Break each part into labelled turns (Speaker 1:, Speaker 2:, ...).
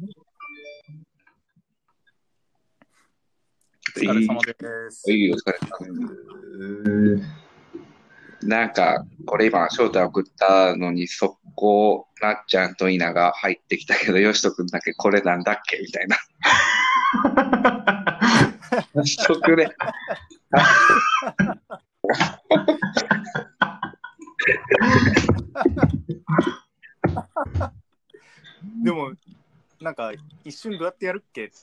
Speaker 1: お疲れ様です。
Speaker 2: いいお疲れ様なんか、これ今、翔太送ったのに、速攻、なっちゃんと稲が入ってきたけど、よしとくんだけこれなんだっけみたいな。しとく
Speaker 1: なんか、一瞬どうやってやるっけって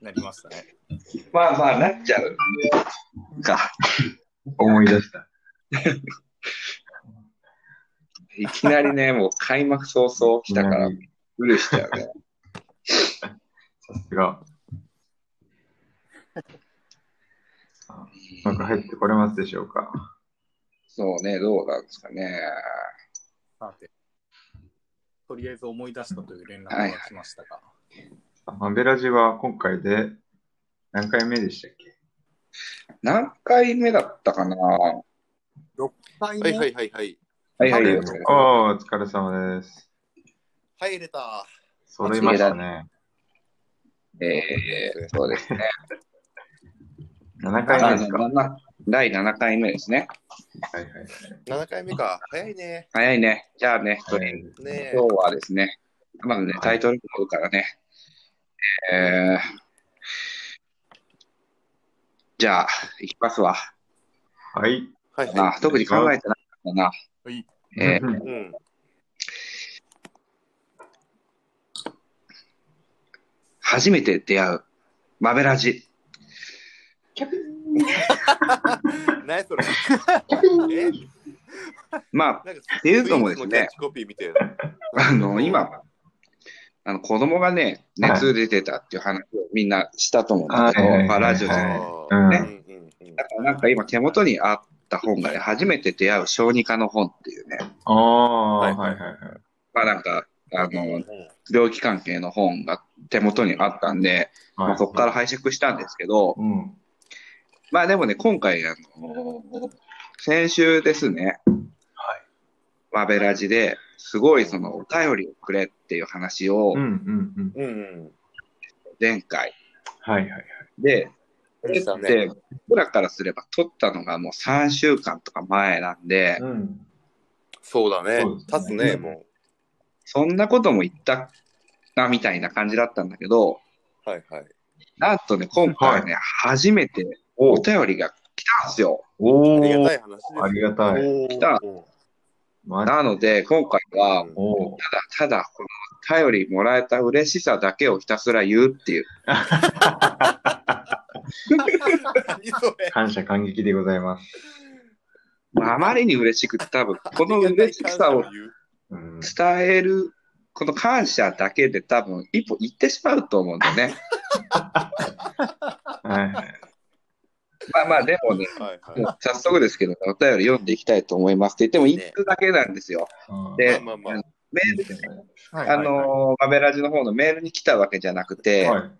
Speaker 1: なりましたね。
Speaker 2: まあまあ、なっちゃうか。
Speaker 3: 思い出した。
Speaker 2: いきなりね、もう開幕早々来たから、
Speaker 3: う
Speaker 2: るしちゃうね。
Speaker 3: さすが。なんか入ってこれますでしょうか。
Speaker 2: そうね、どうなんですかね。
Speaker 1: さて、とりあえず思い出したという連絡が来ましたが、
Speaker 3: マベラジは今回で何回目でしたっけ？
Speaker 2: 何回目だったかな？は
Speaker 1: 6回目、
Speaker 4: はいはいはいはい。
Speaker 2: いはい、
Speaker 1: はい
Speaker 2: お
Speaker 3: お疲れ様です。
Speaker 4: 入れた。
Speaker 3: 揃いましたね。
Speaker 2: えー、そうですね。
Speaker 3: 7回目ですか？
Speaker 2: 第7回目ですね。
Speaker 3: はいはいはい。
Speaker 4: 7回目か。早いね。
Speaker 2: 早いね。じゃあね、
Speaker 3: はい
Speaker 4: ねえ
Speaker 2: 今日はですね、まずね、タイトルコールからね、えー、じゃあ、いきますわ。
Speaker 3: はい。
Speaker 4: はいは
Speaker 2: あ特に考えてなかったな。
Speaker 1: はい
Speaker 2: えー。初めて出会う、マベラジ。
Speaker 4: 何それ？え？
Speaker 2: ま
Speaker 4: なんか、
Speaker 2: っていうのもですね。あ、あの、今、あの、子供がね、熱出てたっていう話をみんなしたと思うんだけど、まあ、ラジオで。
Speaker 3: はい
Speaker 4: あ
Speaker 3: うん
Speaker 4: ーうんうんうん
Speaker 2: だからなんか今手元にあった本がね、初めて出会う小児科の本っていうね、
Speaker 3: ああ、
Speaker 4: は
Speaker 3: はいいはいはい。
Speaker 2: まあなんか、あ
Speaker 4: うん
Speaker 2: の、病気関係の本が手元にあったんで、まあ、そこから拝借したんですけど、
Speaker 3: うん。
Speaker 2: まあでもね、今回、あの、先週ですね、
Speaker 3: はい。
Speaker 2: マベラジで、すごいその、お便りをくれっていう話を
Speaker 3: うん、うんうん。
Speaker 4: うんうん。
Speaker 2: 前回
Speaker 3: はいはいはい。
Speaker 2: で、これ
Speaker 4: で
Speaker 2: 僕らからすれば撮ったのがもう3週間とか前なんで、
Speaker 3: うん。
Speaker 4: そうだね
Speaker 3: そうですね。
Speaker 4: 立つね、も
Speaker 2: そんなことも言ったな、みたいな感じだったんだけど、
Speaker 4: う。はいはい。
Speaker 2: なんとね、今回ね、初めてお便りが来たんですよ。
Speaker 3: お
Speaker 4: ありが
Speaker 3: お
Speaker 4: たい話です。
Speaker 3: ありがたい。
Speaker 2: 来たなので、今回は。ただ、ただ、この便りもらえた嬉しさだけをひたすら言うっていう。
Speaker 3: 感謝感激でございます。
Speaker 2: まああまりに嬉しくて、多分、この嬉しさを
Speaker 3: うん。
Speaker 2: 伝える、この感謝だけで多分、一歩行ってしまうと思うんだよね。
Speaker 3: はいはい。
Speaker 2: まあまあ、でもね、
Speaker 4: はいはい。
Speaker 2: もう早速ですけど、お便り読んでいきたいと思いますって言っても、
Speaker 4: いいね
Speaker 2: 一通だけなんですよ。で、
Speaker 4: まあまあまあ
Speaker 2: メールでね、
Speaker 1: はい
Speaker 2: あのー、マベラジの方のメールに来たわけじゃなくて、
Speaker 3: はい。
Speaker 4: うん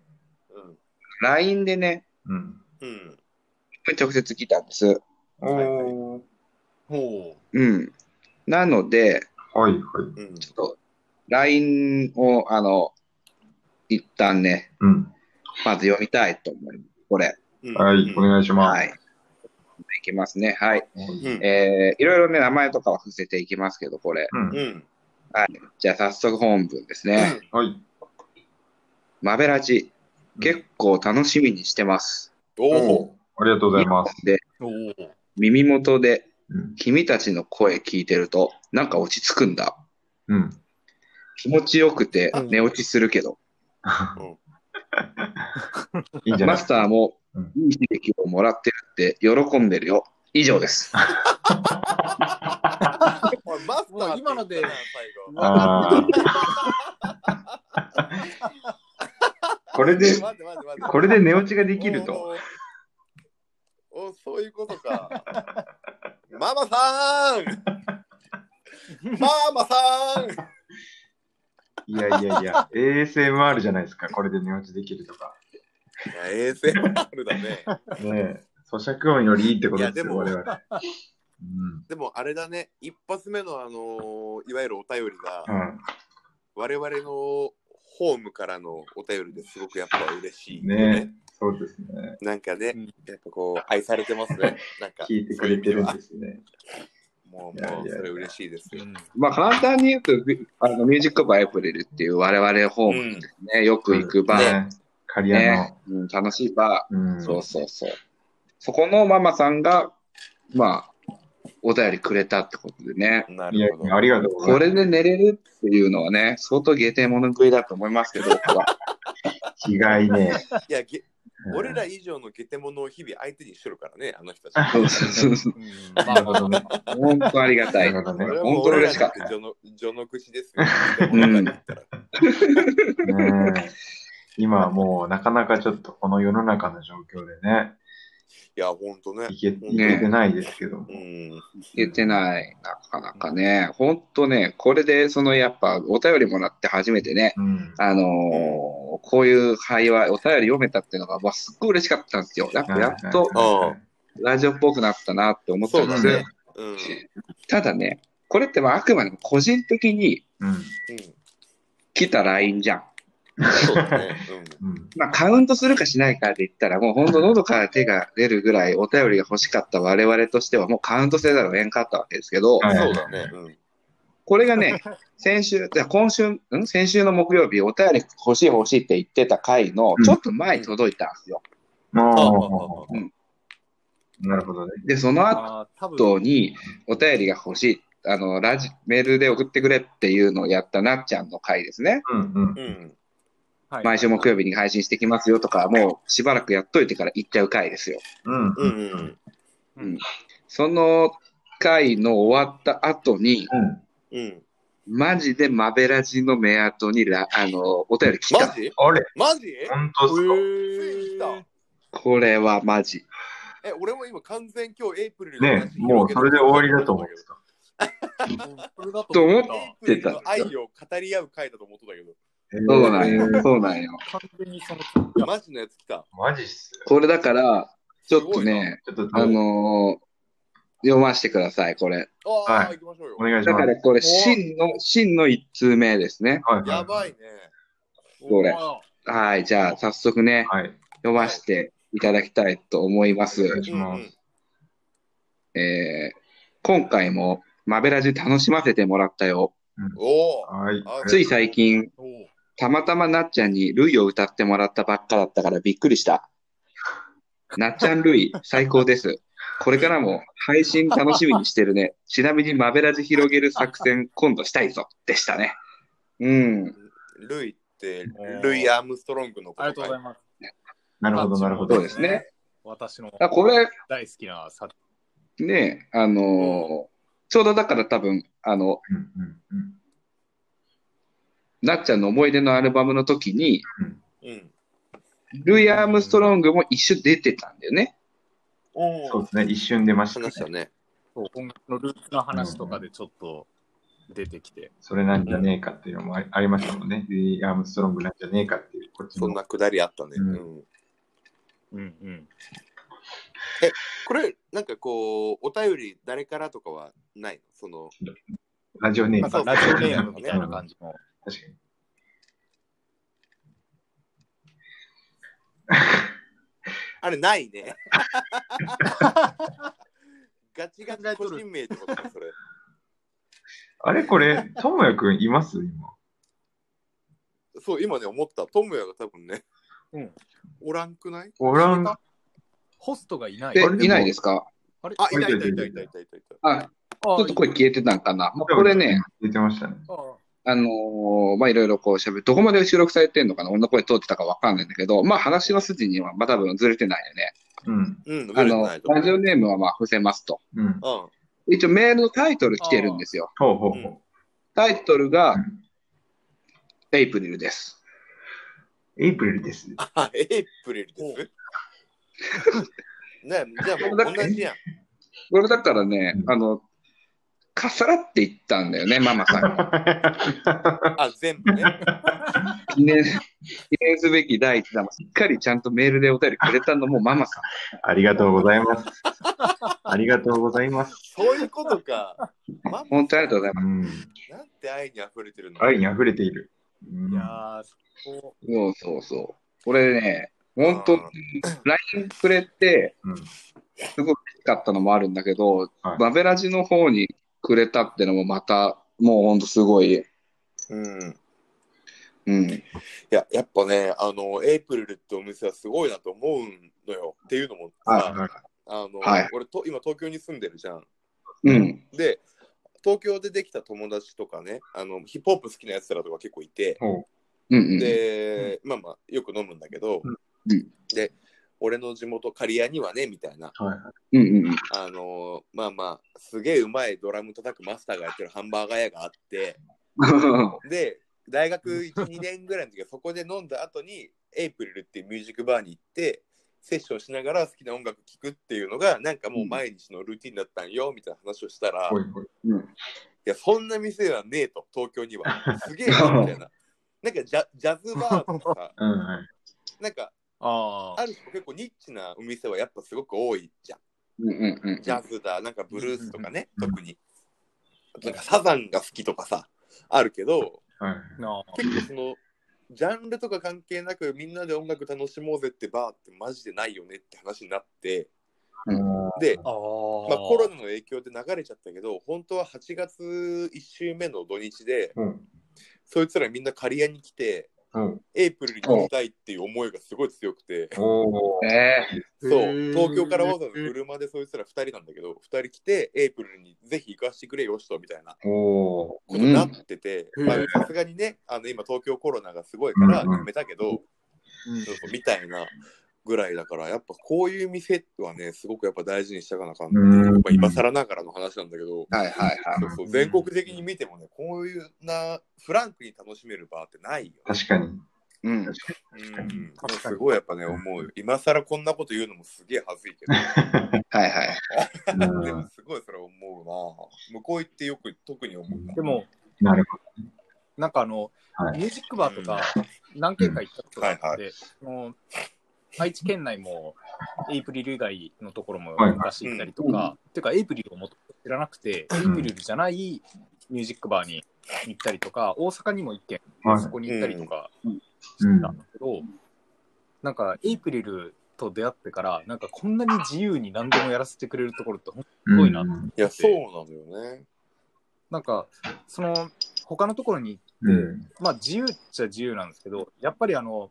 Speaker 2: LINE でね、
Speaker 3: うん。
Speaker 4: うん。
Speaker 2: 直接来たんです。
Speaker 3: おお。
Speaker 1: ほ
Speaker 2: うん。なので、
Speaker 3: はいはい。
Speaker 4: うん。
Speaker 2: ちょっと、LINE を、あの、一旦ね、
Speaker 3: うん。
Speaker 2: まず読みたいと思います。これ。
Speaker 4: うん
Speaker 3: はい、お願いします。
Speaker 2: はい。いきますね。はい。
Speaker 4: うん
Speaker 2: えー、いろいろね、名前とかは伏せていきますけど、これ。
Speaker 3: うん。
Speaker 4: うん。
Speaker 2: はい。じゃあ、早速本文ですね。
Speaker 3: はい。
Speaker 2: マベラジ、結構楽しみにしてます。
Speaker 4: おお。
Speaker 3: ありがとうございます。
Speaker 2: で。耳元で
Speaker 3: うん。
Speaker 2: 君たちの声聞いてると、なんか落ち着くんだ。
Speaker 3: うん。
Speaker 2: 気持ちよくて
Speaker 4: うん
Speaker 2: 寝落ちするけど、
Speaker 3: いいんじゃない？
Speaker 2: マスターも
Speaker 3: うん
Speaker 2: いい刺激をもらってるって喜んでるよ。以上です。
Speaker 4: おいマスター
Speaker 1: 今ので
Speaker 4: 最後
Speaker 3: あー これで、
Speaker 4: 待って待って待って
Speaker 3: これで寝落ちができると。
Speaker 4: おーおそういうことか。ママさん ママさん
Speaker 3: いやいやいや、ASMR じゃないですか、これで寝落ちできるとか。
Speaker 4: いや ASMR だね。
Speaker 3: ねえ、咀嚼音よりいいってことですよ、
Speaker 4: いやでも
Speaker 3: 我々。うん。
Speaker 4: でもあれだね、一発目のあのーいわゆるお便りが、
Speaker 3: うん。
Speaker 4: 我々のホームからのお便りですごくやっぱ嬉しいよね。
Speaker 3: ねそうですね。
Speaker 4: なんかね、
Speaker 1: うん
Speaker 4: やっぱこう、愛されてますね。なんか、
Speaker 3: 聞いてくれてるんですね。
Speaker 4: それ嬉しいですよ。
Speaker 1: うん
Speaker 2: まあ簡単に言うと、あのミュージックバーエプリルっていう我々ホームですね、よく行くバー、
Speaker 3: ね。刈谷
Speaker 2: ねうん、楽しいバ
Speaker 3: の。うん
Speaker 2: ー、そうそうそう。そこのママさんが、まあ、お便りくれたってことでね。
Speaker 3: いや
Speaker 4: ないるほど。
Speaker 3: ありがとうござい
Speaker 2: こ
Speaker 3: ます。
Speaker 2: れで寝れるっていうのはね、相当下手物食いだと思いますけど、僕は。
Speaker 3: 違いね。
Speaker 4: いや、俺ら以上のゲテモノを日々相手にしてるからね、あの人たち。
Speaker 2: そうそうそう
Speaker 1: うんまあまあまあまあ
Speaker 2: 本当ありがたい。本当嬉しかった。
Speaker 4: 序の口です
Speaker 3: 今はもうなかなかちょっとこの世の中の状況でね、
Speaker 4: いや、ほんとね。
Speaker 3: いけいけてないですけども。
Speaker 4: うん。
Speaker 2: 言ってない。なかなかね。本当ね、これで、そのやっぱ、お便りもらって初めてね、
Speaker 3: うん。
Speaker 2: あのーこういう会話、お便り読めたっていうのが、まあ、すっごい嬉しかったんですよ。やっぱやっとラジオっぽくなったなって思ったんです。
Speaker 4: ねうん。
Speaker 2: ただね、これってまああくまでも個人的に。来た LINE じゃん。
Speaker 4: そうだね。
Speaker 3: うん。
Speaker 2: まあカウントするかしないかで言ったら、もう本当喉から手が出るぐらいお便りが欲しかった我々としてはもうカウントせざるを得んかったわけですけど、
Speaker 4: そうだね。うん。
Speaker 2: これがね、先週、じゃあ今週、ん？先週の木曜日、お便り欲しい欲しいって言ってた回の
Speaker 3: うん
Speaker 2: ちょっと前に届いたんですよ。
Speaker 3: も
Speaker 2: うん
Speaker 3: う、なるほどね。
Speaker 2: で、その後にお便りが欲しい、あの、ラジ、メールで送ってくれっていうのをやったなっちゃんの回ですね。
Speaker 3: うんうん。
Speaker 4: うん。
Speaker 1: はい
Speaker 2: 毎週木曜日に配信してきますよとか、もうしばらくやっといてから行っちゃう回ですよ。
Speaker 3: うん
Speaker 4: う。ん。
Speaker 2: うん。その回の終わった後に、
Speaker 3: うん。
Speaker 4: うん。
Speaker 2: マジでマベラジの目後にラ、あの、お便り来た。
Speaker 4: マジ？
Speaker 3: あれ？
Speaker 4: マジ？
Speaker 3: 本当っすか？
Speaker 4: ついに来た。
Speaker 2: これはマジ。
Speaker 4: え、俺も今完全今日エイプリル
Speaker 3: ねもうそれで終わりだと思ってた。
Speaker 1: それだ
Speaker 2: と思っ
Speaker 1: た
Speaker 4: エイプリルの愛を語り合う回だと思ってたけど、
Speaker 2: そうなんよ。
Speaker 3: えー
Speaker 2: そうなんよ。
Speaker 1: 完全にその
Speaker 4: マジのやつ来た。
Speaker 3: マジっす。
Speaker 2: これだから、ちょっとね、
Speaker 3: ちょっと、
Speaker 2: あのー読ませてください、これ。
Speaker 4: ああ、
Speaker 3: はい
Speaker 4: 行きましょうよ
Speaker 3: お。願いします。
Speaker 2: だからこれ、真の、真の一通目ですね。
Speaker 3: はいはい。
Speaker 4: やばいね。
Speaker 2: これはい、じゃあ早速ね、
Speaker 3: はい。
Speaker 2: 読ませていただきたいと思います。
Speaker 3: お願いし
Speaker 4: うんうん
Speaker 3: ます。
Speaker 2: えー今回もマベラジ楽しませてもらったよ。
Speaker 4: おお。
Speaker 3: はい。
Speaker 4: あ
Speaker 2: つい最近、たまたまなっちゃんにルイを歌ってもらったばっかだったからびっくりした。なっちゃんルイ、最高です。これからも配信楽しみにしてるね。ちなみにマベラジ広げる作戦今度したいぞ。でしたね。うん。
Speaker 4: ルイってルイ・アームストロングのこ
Speaker 1: ありがとうござい
Speaker 4: と
Speaker 1: ます。
Speaker 3: なるほど、なるほど
Speaker 2: そうで。すね。
Speaker 1: 私の
Speaker 2: あこれ、
Speaker 1: 大好きな作
Speaker 2: ね、あのーちょうどだから多分、あの、なっちゃんの思い出のアルバムの時に、
Speaker 4: うん。
Speaker 2: ルイ・アームストロングも一緒出てたんだよね。
Speaker 4: お
Speaker 3: そうですね。一瞬出ましたね。
Speaker 4: 話したね。
Speaker 1: そう音楽のルーツの話とかでちょっと出てきて。
Speaker 3: それなんじゃねえかっていうのもありましたもんね。リー・アームストロングなんじゃねえかっていう、こっちの。
Speaker 4: そんなくだりあったね。
Speaker 3: うん
Speaker 4: うん
Speaker 1: うんうん。
Speaker 4: これ、なんかこう、お便り誰からとかはないの？その、
Speaker 3: ラジオネーム。
Speaker 1: ラジオネームみたいな感じの。
Speaker 3: 確かに。
Speaker 4: あれないね。ガチガチ個人名ってことか、それ。
Speaker 3: あれこれ、ともやくんいます？今。
Speaker 4: そう、今ね、思った。トムヤが多分ね、
Speaker 1: うん。
Speaker 4: おらんくない？
Speaker 3: おらん。
Speaker 1: ホストがいない。
Speaker 2: えいないですか？
Speaker 1: あれ？
Speaker 4: あ、いたいたいたいたいたいたいた。
Speaker 2: あ、ちょっと声消えてたんかな。まあ、これね、。
Speaker 3: 出てましたね。
Speaker 1: あ
Speaker 2: あのーまあ、いろいろこう喋る、どこまで収録されてんのかな、こんな声通ってたかわかんないんだけど、まあ、話の筋には、まあ、多分ずれてないよね。
Speaker 3: うん。
Speaker 4: うん、
Speaker 2: あの、ラジオネームはまあ、伏せますと。
Speaker 3: うん。
Speaker 4: う。
Speaker 2: 一応メールのタイトル来てるんですよ。
Speaker 3: ほうほうほ
Speaker 2: タイトルが
Speaker 3: う、ん。
Speaker 2: エイプリルです。
Speaker 3: エイプリルです。
Speaker 4: あ、エイプリルです？ねじゃあもう同じやん。
Speaker 2: これだからね、
Speaker 3: うん
Speaker 2: あの、かさらっていったんだよね、ママさんが。
Speaker 4: あ、全部ね。
Speaker 2: 記念、記念すべき第一弾もしっかりちゃんとメールでお便りくれたのもママさん。
Speaker 3: ありがとうございます。ありがとうございます。
Speaker 4: そういうことか。ママ
Speaker 2: 本当にありがとうございます。
Speaker 3: うん。
Speaker 4: なんて愛に溢れてるの？
Speaker 3: 愛に溢れている。うん
Speaker 1: いやー、そ
Speaker 2: そうそうそう。これね、本当、LINE くれて、
Speaker 3: うん。
Speaker 2: すごい嬉しかったのもあるんだけど、
Speaker 3: はい
Speaker 2: バベラジの方にくれたってのもまた、もう本当すごい。
Speaker 4: うん。
Speaker 2: うん。
Speaker 4: いや、やっぱね、あの、エイプリルってお店はすごいなと思うのよ。っていうのもさ、
Speaker 2: はい
Speaker 4: あの、
Speaker 2: はい
Speaker 4: 俺と、今東京に住んでるじゃん。
Speaker 2: うん。
Speaker 4: で、東京でできた友達とかね、あのヒップホップ好きなやつらとか結構いて、
Speaker 3: ほ
Speaker 2: うんうん。
Speaker 4: で、まあまあ、よく飲むんだけど、
Speaker 2: うん
Speaker 4: で、俺の地元刈谷にはね、みたいな、
Speaker 3: う。はいはい。
Speaker 2: うんうんうん。
Speaker 4: あのまあまあ、すげえうまいドラム叩くマスターがやってるハンバーガー屋があって、で、大学1、2年ぐらいの時はそこで飲んだ後に、エイプリルっていうミュージックバーに行って、セッションしながら好きな音楽聴くっていうのが、なんかもう毎日のルーティンだったんよ、みたいな話をしたら、い
Speaker 3: ほい。
Speaker 4: や、そんな店はねえと、東京には。すげえな、みたいな。なんかジャジャズバーとかさ、
Speaker 3: うんはい。
Speaker 4: なんか、
Speaker 1: ああ
Speaker 4: ある種結構ニッチなお店はやっぱすごく多いじゃん。
Speaker 2: うんうんうん。
Speaker 4: ジャズだ、なんかブルースとかね、
Speaker 3: うん
Speaker 4: 特に。あとなんかサザンが好きとかさ、あるけど、
Speaker 3: はい。
Speaker 1: なあ
Speaker 4: 結構その、ジャンルとか関係なくみんなで音楽楽しもうぜってバーってマジでないよねって話になって、
Speaker 3: うん
Speaker 4: で、まあ、コロナの影響で流れちゃったけど、本当は8月1週目の土日で、
Speaker 3: うん。
Speaker 4: そいつらみんな刈谷に来て、
Speaker 3: うん。
Speaker 4: エイプリルに行きたいっていう思いがすごい強くて、そう、東京からわざわざ車でそいつら2人なんだけど、2人来て、エイプリルにぜひ行かせてくれよ、人みたいな。ことになってて、さすがにね、あの今東京コロナがすごいからやめたけど、
Speaker 1: うん。
Speaker 4: そうそうみたいなぐらいだから、やっぱこういう店はね、すごくやっぱ大事にしたかなあかんな今更ながらの話なんだけど、
Speaker 2: ー、はいはいはい。
Speaker 4: そうそう全国的に見てもね、こういうなフランクに楽しめるバーってないよ、ね。
Speaker 3: 確かに。
Speaker 2: うん。
Speaker 3: 確か
Speaker 4: うん、すごいやっぱね、思うよ。今更こんなこと言うのもすげえ恥ずいけど、
Speaker 2: はいはい。
Speaker 3: に。
Speaker 4: でも
Speaker 3: うん
Speaker 4: すごいそれ思うな。向こう行ってよく特に思うな。
Speaker 1: でも、
Speaker 3: なるほ
Speaker 1: なんかあの、
Speaker 3: はい
Speaker 1: ミュージックバーとか何軒か行ったことがあって、
Speaker 4: は
Speaker 1: 愛知県内もエイプリル以外のところも
Speaker 3: はい
Speaker 1: 昔行ったりとか、てかエイプリルをもっと知らなくて、エイプリルじゃないミュージックバーに行ったりとか、大阪にも一軒、
Speaker 3: はい
Speaker 1: そこに行ったりとか
Speaker 3: ど。
Speaker 1: してたんだけど、なんかエイプリルと出会ってから、なんかこんなに自由に何でもやらせてくれるところって。すごいな
Speaker 3: うん
Speaker 4: いや、そうなのよね。
Speaker 1: なんか、その、他のところに
Speaker 3: うん。
Speaker 1: まあ自由っちゃ自由なんですけど、やっぱりあの、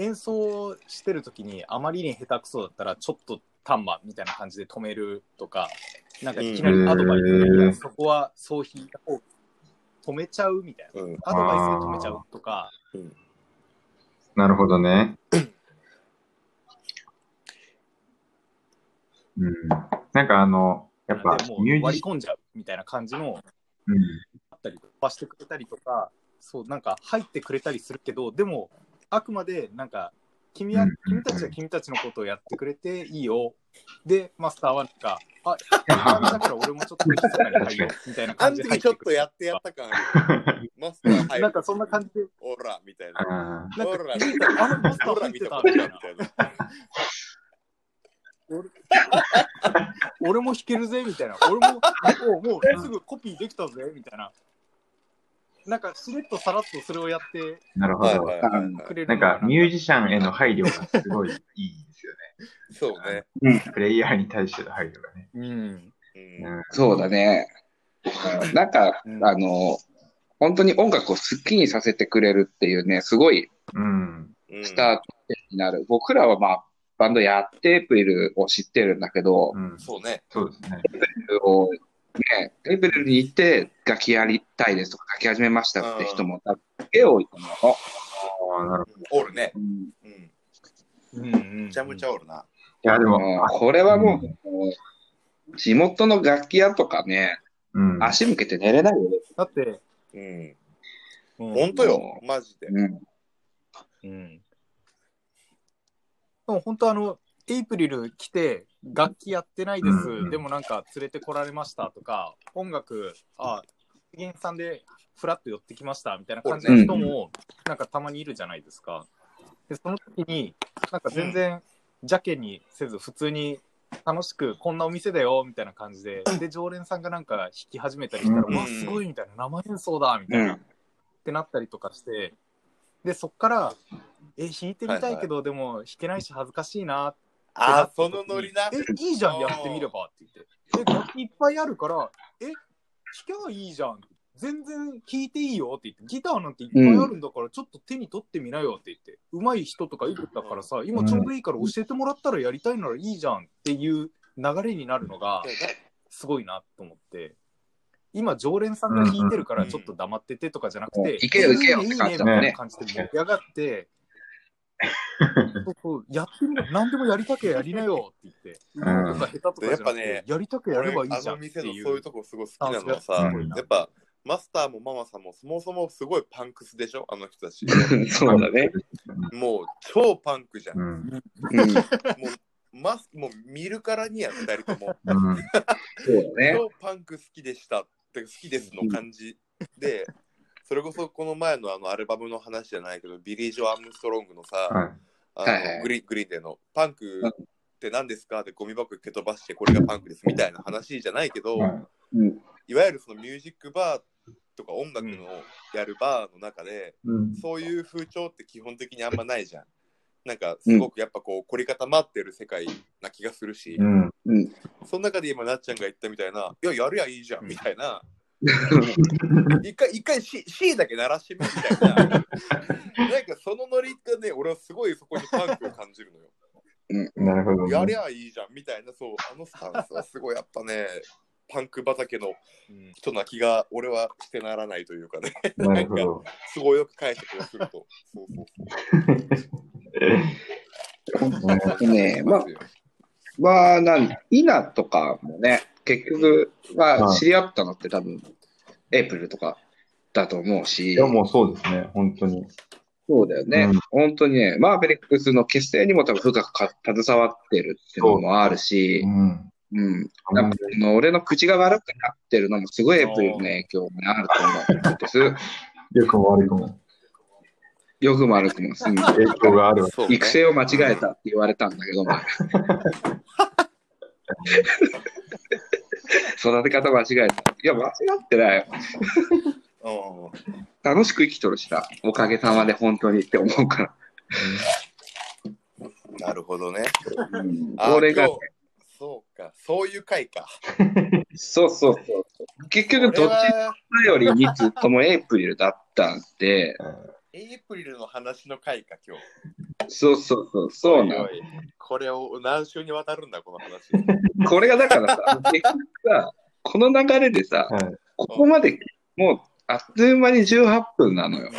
Speaker 1: 演奏してる時にあまりに下手くそだったら、ちょっとタンマみたいな感じで止めるとか、なんかいきなりアドバイスで、そこはそう弾いた方が止めちゃうみたいな。
Speaker 4: うん。
Speaker 1: アドバイスで止めちゃうとか、
Speaker 3: なるほどね。うん。なんかあの、やっぱ
Speaker 1: でもう
Speaker 3: ミュージシ
Speaker 1: 割り込んじゃうみたいな感じの
Speaker 3: ャン、
Speaker 1: あったりとかしてくれたりとか、そう、なんか入ってくれたりするけど、でも、あくまで、なんか、君は
Speaker 3: うん、
Speaker 1: 君たちは君たちのことをやってくれていいよ。で、マスターはなんか、あ、だから俺もちょっと静かに入るよ、みたいな
Speaker 4: あ
Speaker 1: 感じで
Speaker 4: ん時ちょっ。とやってやった感ある。マスター入る。
Speaker 1: なんかそんな感じで、
Speaker 4: オラみたいな。
Speaker 3: あ
Speaker 1: なん
Speaker 4: オラ
Speaker 1: か気づいたら、あのマスター
Speaker 4: オラ
Speaker 1: 入っみたいな。
Speaker 4: あるみたいな。
Speaker 1: 俺も弾けるぜ、みたいな。俺も、もう、もうすぐコピーできたぜ、みたいな。なんか、しれっとさらっとそれをやって
Speaker 3: ーなるほど。
Speaker 4: はいはいはいはい。
Speaker 1: くれる
Speaker 3: なんかミュージシャンへの配慮がすごいいいですよ
Speaker 4: そうね。
Speaker 3: ね。プレイヤーに対しての配慮がね。
Speaker 1: うん。
Speaker 4: うん
Speaker 3: うん
Speaker 2: そうだね。なんか、
Speaker 1: うん
Speaker 2: あの、本当に音楽を好きにさせてくれるっていうね、すごい
Speaker 3: うん。
Speaker 4: うん
Speaker 2: スタートになる。僕らはまあ、バンドやってエイプリルを知ってるんだけど、
Speaker 3: うん。
Speaker 4: そうね。
Speaker 3: そうですね。
Speaker 2: エイプリルをね、エイプリルに行って楽器やりたいですとか、楽器始めましたって人も、絵をいたの。
Speaker 3: ああ、なるほ
Speaker 4: おるね。
Speaker 2: うん
Speaker 4: うん。
Speaker 1: うんうん。
Speaker 4: めちゃめちゃおるな。
Speaker 3: ど。いや、でも、
Speaker 2: これはもう、もう地元の楽器屋とかね、
Speaker 3: うん。
Speaker 2: 足向けて寝れないよね。
Speaker 1: だって、
Speaker 4: うん。
Speaker 1: うん
Speaker 4: 本当よ。マジで。
Speaker 2: うん。
Speaker 1: うん。でも本当あの、エイプリル来て、楽器やってないです、
Speaker 3: うん
Speaker 1: でもなんか連れてこられましたとか、音楽、あ、原さんでフラッと寄ってきましたみたいな感じの人も、なんかたまにいるじゃないですか。で、その時に、なんか全然邪気にせず、普通に楽しく、こんなお店だよ、みたいな感じで、で、常連さんがなんか弾き始めたりしたら、
Speaker 3: うん
Speaker 1: うわ、すごいみたいな、生演奏だ、みたいな。ってなったりとかして、で、そっから、え、弾いてみたいけど、でも弾けないし恥ずかしいなって
Speaker 4: ああ、そのノリな。
Speaker 1: え、いいじゃん、やってみればって言って。え、楽器いっぱいあるから、え、弾きゃいいじゃん。全然弾いていいよって言って、ギターなんていっぱいあるんだから、ちょっと手に取ってみなよって言って、上手い人とかいるんだからさ、今ちょうどいいから教えてもらったらやりたいならいいじゃんっていう流れになるのが、すごいなと思って。今、常連さんが弾いてるから、ちょっと黙っててとかじゃなくて、
Speaker 2: いけよいけよ
Speaker 1: いいねみたいな感じで盛り上がって、そうそうやってみろ、何でもやりたけやりなよって言って、
Speaker 3: ん
Speaker 1: 上手いとか下手とかじゃなくて、
Speaker 4: やっぱね
Speaker 1: やりたくやればいいじゃんって
Speaker 4: の店の
Speaker 1: いう。
Speaker 4: そういうとこすごい好きなのはさ、
Speaker 3: うん
Speaker 4: やっぱマスターもママさんもそもそもすごいパンクスでしょ？あの人たち。
Speaker 2: そうだね。
Speaker 4: もう超パンクじゃん。
Speaker 3: う
Speaker 4: も
Speaker 3: ん。
Speaker 2: うん。そう
Speaker 4: うマスもう見るからには二人とも
Speaker 3: うん。
Speaker 2: だね。
Speaker 4: 超パンク好きでしたって好きですの感じで、それこそこの前のあのアルバムの話じゃないけど、ビリー・ジョー・アームストロングのさ、
Speaker 3: はい。
Speaker 4: あのグリーングリーンでのパンクって何ですか？ってゴミ箱蹴飛ばしてこれがパンクですみたいな話じゃないけど、
Speaker 3: はい
Speaker 2: うん。
Speaker 4: いわゆるそのミュージックバーとか音楽のやるバーの中で、
Speaker 3: うん。
Speaker 4: そういう風潮って基本的にあんまないじゃん。なんかすごくやっぱこう凝り固まってる世界な気がするし、
Speaker 3: うん。
Speaker 2: うん。
Speaker 4: その中で今なっちゃんが言ったみたいな、いや、やるやいいじゃんみたいな、一回、一回 C, C だけ鳴らしてみみたいな、なんかそのノリがね、俺はすごいそこにパンクを感じるのよ。
Speaker 3: なるほどね。
Speaker 4: やりゃいいじゃんみたいな、そう、あのスタンスはすごいやっぱね、パンク畑の
Speaker 1: うん
Speaker 4: 人な気が俺はしてならないというかね、
Speaker 3: なるほど。
Speaker 4: 都合よく解釈をすると。そうそうそう。
Speaker 2: ねまあ、まあ、なん、イナとかもね、結局、まあ、
Speaker 3: はい
Speaker 2: 知り合ったのって多分、エイプリルとかだと思うし
Speaker 3: い、や、もうそうですね。本当に。
Speaker 2: そうだよね。
Speaker 3: うん
Speaker 2: 本当にね、マーベリックスの結成にも多分深くか携わってるっていうのもあるし
Speaker 3: う、ん。
Speaker 2: うん。の俺の口が悪くなってるのもすごいエイプリルの影響があると思うんです。
Speaker 3: 良くも悪くも
Speaker 2: よくも悪くも。うん
Speaker 3: 影響がある
Speaker 2: 育成を間違えたって言われたんだけど、まあ 育て方間違えた。いや、間違ってないよ。
Speaker 4: うん
Speaker 2: 楽しく生きとるしな。おかげさまで本当にって思うから。
Speaker 4: なるほどね。
Speaker 2: うん
Speaker 4: あ
Speaker 2: 俺が
Speaker 4: 今、日そうか、そういう回か。
Speaker 2: そうそうそう。結局、どっちよりにつともエイプリルだったんで、
Speaker 4: エイプリルの話の回か、今日。
Speaker 2: そうそうそう、そうなの
Speaker 4: おいおいこれを何週にわたるんだ、この話。
Speaker 2: これがだからさ、結局さ、この流れでさ、
Speaker 3: はい。
Speaker 2: ここまでもうあっという間に18分なのよ。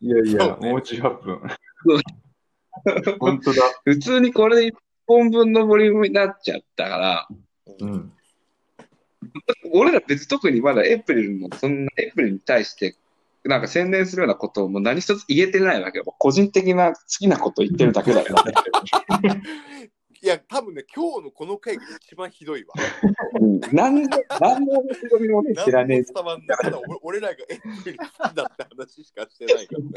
Speaker 3: いやいや、
Speaker 4: ね
Speaker 3: もう18分。本当だ。
Speaker 2: 普通にこれで1本分のボリュームになっちゃったから、
Speaker 3: うん。
Speaker 2: 俺ら別に特にまだエイプリルもそんなエイプリルに対してなんか宣伝するようなことをもう何一つ言えてないわけよ。個人的な好きなこと言ってるだけだからね。
Speaker 4: いや、多分ね、今日のこの回が一番ひどいわ。
Speaker 2: うん何で、何の面白みもね、知らねえ
Speaker 4: 伝わんない。ただ俺俺らがエイプリル好きだって話しかしてないからね。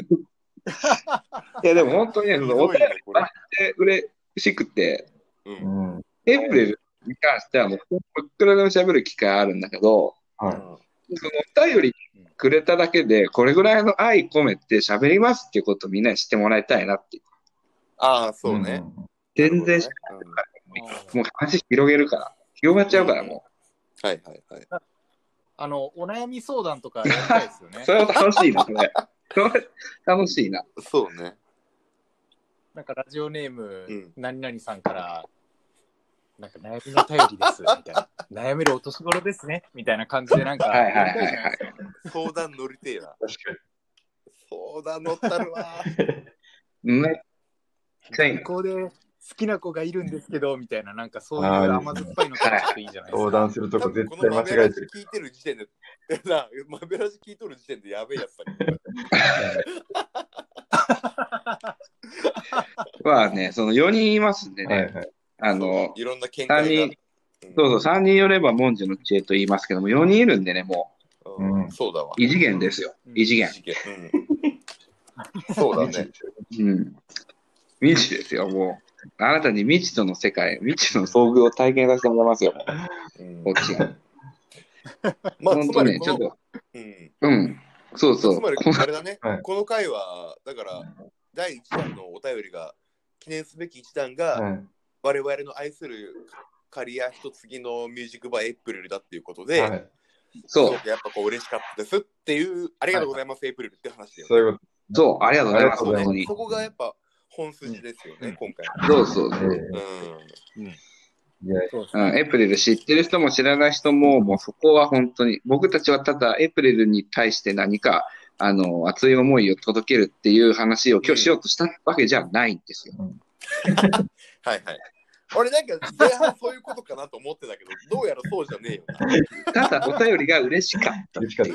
Speaker 2: いや、でも本当にね、お便
Speaker 4: ひどいね、これ。
Speaker 2: り嬉しくて、
Speaker 4: う。
Speaker 3: うんん。
Speaker 2: エイプリルに関してはもう、こっからでも喋る機会あるんだけど、
Speaker 3: は
Speaker 2: そのお便りくれただけで、これぐらいの愛込めて喋りますっていうことをみんなに知ってもらいたいなって。
Speaker 4: ああ、
Speaker 3: い。
Speaker 4: そうね。
Speaker 2: 全然、
Speaker 4: なるほどね
Speaker 2: もう話広げるから。広がっちゃうから、も
Speaker 4: うんはいはいはい。
Speaker 1: あの、お悩み相談とかやりたいですよね
Speaker 2: う。そ。れは楽しいな、それ。それ楽しいな。
Speaker 4: そうね。
Speaker 1: なんかラジオネーム、
Speaker 4: うん
Speaker 1: 何々さんから、なんか悩みの頼りです、みたいな。悩めるお年頃ですね、みたいな感じでなんか、
Speaker 4: 相談乗りてえな。
Speaker 3: 確か
Speaker 4: 相談乗ったるわ。
Speaker 2: ね。
Speaker 1: 学校で好きな子がいるんですけど、みたいな、なんかそういう甘酸っぱいのとかちょっといいじゃないですか。
Speaker 3: 相談すると
Speaker 4: 多
Speaker 3: こ絶対間違えてる。
Speaker 4: 聞いてる時点で、な、マベラジ聞いとる時点でやべえやつだ
Speaker 2: まあね、その4人いますんでね、
Speaker 3: はいはい。
Speaker 2: あの、
Speaker 4: いろんな見解が。
Speaker 2: 三そうそう、3人寄れば文字の知恵と言いますけども、4人いるんでね、も
Speaker 4: うん
Speaker 3: うん
Speaker 4: そうだわ。
Speaker 2: う、異次元ですよ。異次元。
Speaker 4: うん、そうだね。
Speaker 2: うん。未知ですよ、もう。あなたに未知との世界、未知の遭遇を体験させてもらいますよ、
Speaker 4: うん
Speaker 2: こっちが。
Speaker 4: まあ、
Speaker 2: 本当ねちょっと、
Speaker 4: うん、
Speaker 2: うん。そうそう。
Speaker 4: つまり
Speaker 2: こ
Speaker 4: あれだね、
Speaker 3: はい
Speaker 4: この回は、だから、第1弾のお便りが、記念すべき1弾が、
Speaker 3: はい。
Speaker 4: 我々の愛する刈谷一次のミュージックバーエイプリルだっていうことで、
Speaker 3: はい。
Speaker 2: そう
Speaker 4: やっぱこう嬉しかったですっていう、ありがとうございます、エイプリルって話だよね
Speaker 3: そういうこ
Speaker 2: そう、ありがとうございます、本当に。
Speaker 4: そこがやっぱ本筋ですよね、
Speaker 3: うん
Speaker 4: 今回。
Speaker 2: そうそうそう。
Speaker 4: うん。
Speaker 3: えいや、
Speaker 1: そうですね
Speaker 2: うん、エイプリル知ってる人も知らない人も、もうそこは本当に、僕たちはただエイプリルに対して何か、あの、熱い思いを届けるっていう話を今日しようとしたわけじゃないんですよ。
Speaker 4: はいはい。俺なんか前半そういうことかなと思ってたけど、どうやらそうじゃねえよな。
Speaker 2: ただお便りが嬉しかった
Speaker 3: 嬉しかった。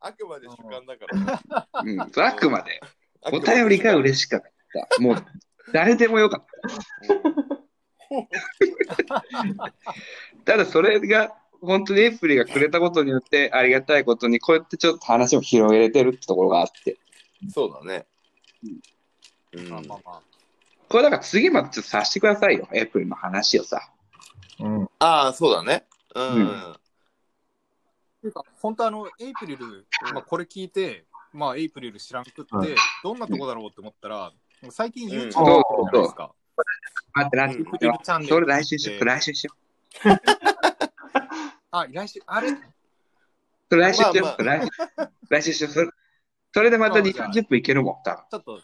Speaker 4: あくまで主観だから。
Speaker 2: うん、あくまで。お便りが嬉しかった。もう、誰でもよかった。ただそれが、本当にエイプリルがくれたことによって、ありがたいことに、こうやってちょっと話を広げれてるってところがあって。
Speaker 4: そうだね。うん
Speaker 1: まあまあまあ。
Speaker 2: これだから次までちょっとさせてくださいよ、エイプリルの話をさ。
Speaker 3: うん。
Speaker 4: ああ、そうだね。うん。
Speaker 2: うん
Speaker 1: っていうか、本当あの、エイプリル、まあ、これ聞いて、まあ、エイプリル知らんくって、
Speaker 3: はい
Speaker 1: どんなとこだろうって思ったら、最近 YouTube じゃないですか。
Speaker 2: 待って、来週
Speaker 1: エイプリルチャンネル。
Speaker 2: それ来週しよう、来週しよ
Speaker 1: あ、来週、あれ？
Speaker 2: う。それ来週しよ
Speaker 4: まあ
Speaker 2: う、来週。しよう。それでまた2、
Speaker 1: あじゃあ
Speaker 2: 30分いけるもん、多分。
Speaker 1: ちょっと、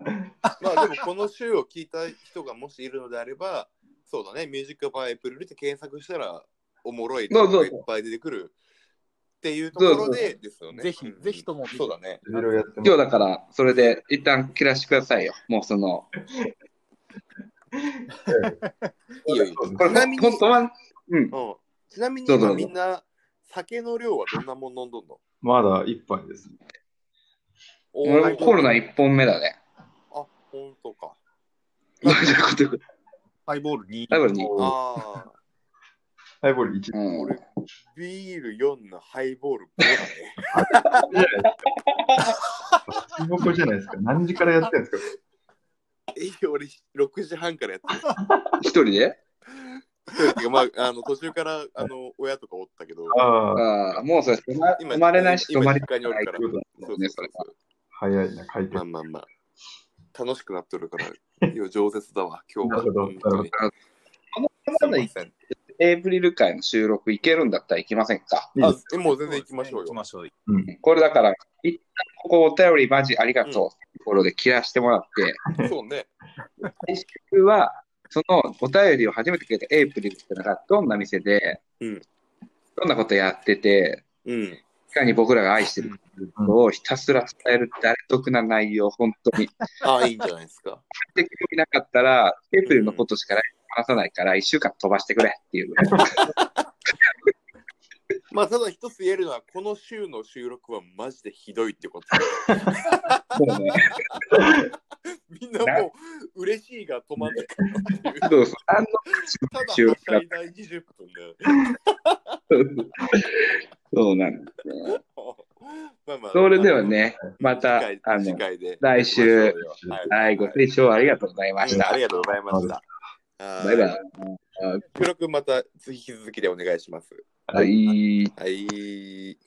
Speaker 4: まあでもこの週を聞いた人がもしいるのであれば、そうだね、ミュージックバーエイプリルって検索したらおもろいのがいっぱい出てくるっていうところでですよね。
Speaker 1: ぜひ
Speaker 4: うん
Speaker 1: ぜひとも
Speaker 4: そうだね。
Speaker 3: いろいろやって
Speaker 2: 今日だから、それで一旦切らしてくださいよ。もうその、
Speaker 4: いいよいいよ。
Speaker 2: これ
Speaker 4: ちなみに
Speaker 2: 本当は、うん。
Speaker 4: うん、ちなみに今みんな酒の量はどんなもん飲んどんの？
Speaker 3: まだ一杯です。
Speaker 4: お
Speaker 2: 俺コロナ1本目だね。
Speaker 4: あ、本当か。
Speaker 2: どういうこと
Speaker 1: ハイボール2。
Speaker 2: 多分に。
Speaker 4: ああ、
Speaker 3: ハイボール1。
Speaker 2: うん
Speaker 4: 俺、ビール4のハイボール5だね。
Speaker 3: 仕事じゃないですか。何時からやってるんですか
Speaker 4: え、俺、6時半からやってる。
Speaker 2: 一人で？
Speaker 4: てかまあ、あの途中からあの親とかおったけど、
Speaker 3: ああ、
Speaker 2: もうそれ泊まれないし泊
Speaker 4: 今
Speaker 2: まり
Speaker 4: 実家におるから。
Speaker 3: 早いな、回転
Speaker 4: まあ。まあまあ。楽しくなっとるから、いや饒舌だわ、今日は。
Speaker 3: なるほど
Speaker 4: 本当に
Speaker 2: まだ
Speaker 4: すいま。
Speaker 2: エイプリル会の収録行けるんだったら行きませんか？
Speaker 4: あ、もう全然行きましょうよ。
Speaker 1: 行きましょう。
Speaker 3: うん。
Speaker 2: これだから、一旦ここお便りマジありがとうってところで切らしてもらって、
Speaker 4: そうね。
Speaker 2: 来週は、そのお便りを初めてくれたエイプリルってのがどんな店で、
Speaker 4: うん
Speaker 2: どんなことやってて、
Speaker 4: うん。
Speaker 2: いかに僕らが愛してることをひたすら伝える誰得な内容、本当に。
Speaker 4: あ あ、いいんじゃないですか。
Speaker 2: で、興味なかったら、エイプリルのことしか話さないから、一週間飛ばしてくれっていう。
Speaker 4: まあ、ただ一つ言えるのは、この週の収録はマジでひどいってこと。
Speaker 2: そうね。
Speaker 4: みんなもう嬉しいが止まんないう。
Speaker 2: そうそう。あの
Speaker 4: ただ
Speaker 2: 収録だ
Speaker 4: 最大20分だよ。
Speaker 2: そうなんですね。
Speaker 4: まあまあ
Speaker 2: それではね、またあの来週
Speaker 4: はい
Speaker 2: はい、ご清聴ありがとうございました
Speaker 4: うんあ。りがとうございました。
Speaker 2: バイバイ。
Speaker 4: 収録また引き続きでお願いします。
Speaker 2: はい。
Speaker 4: はい。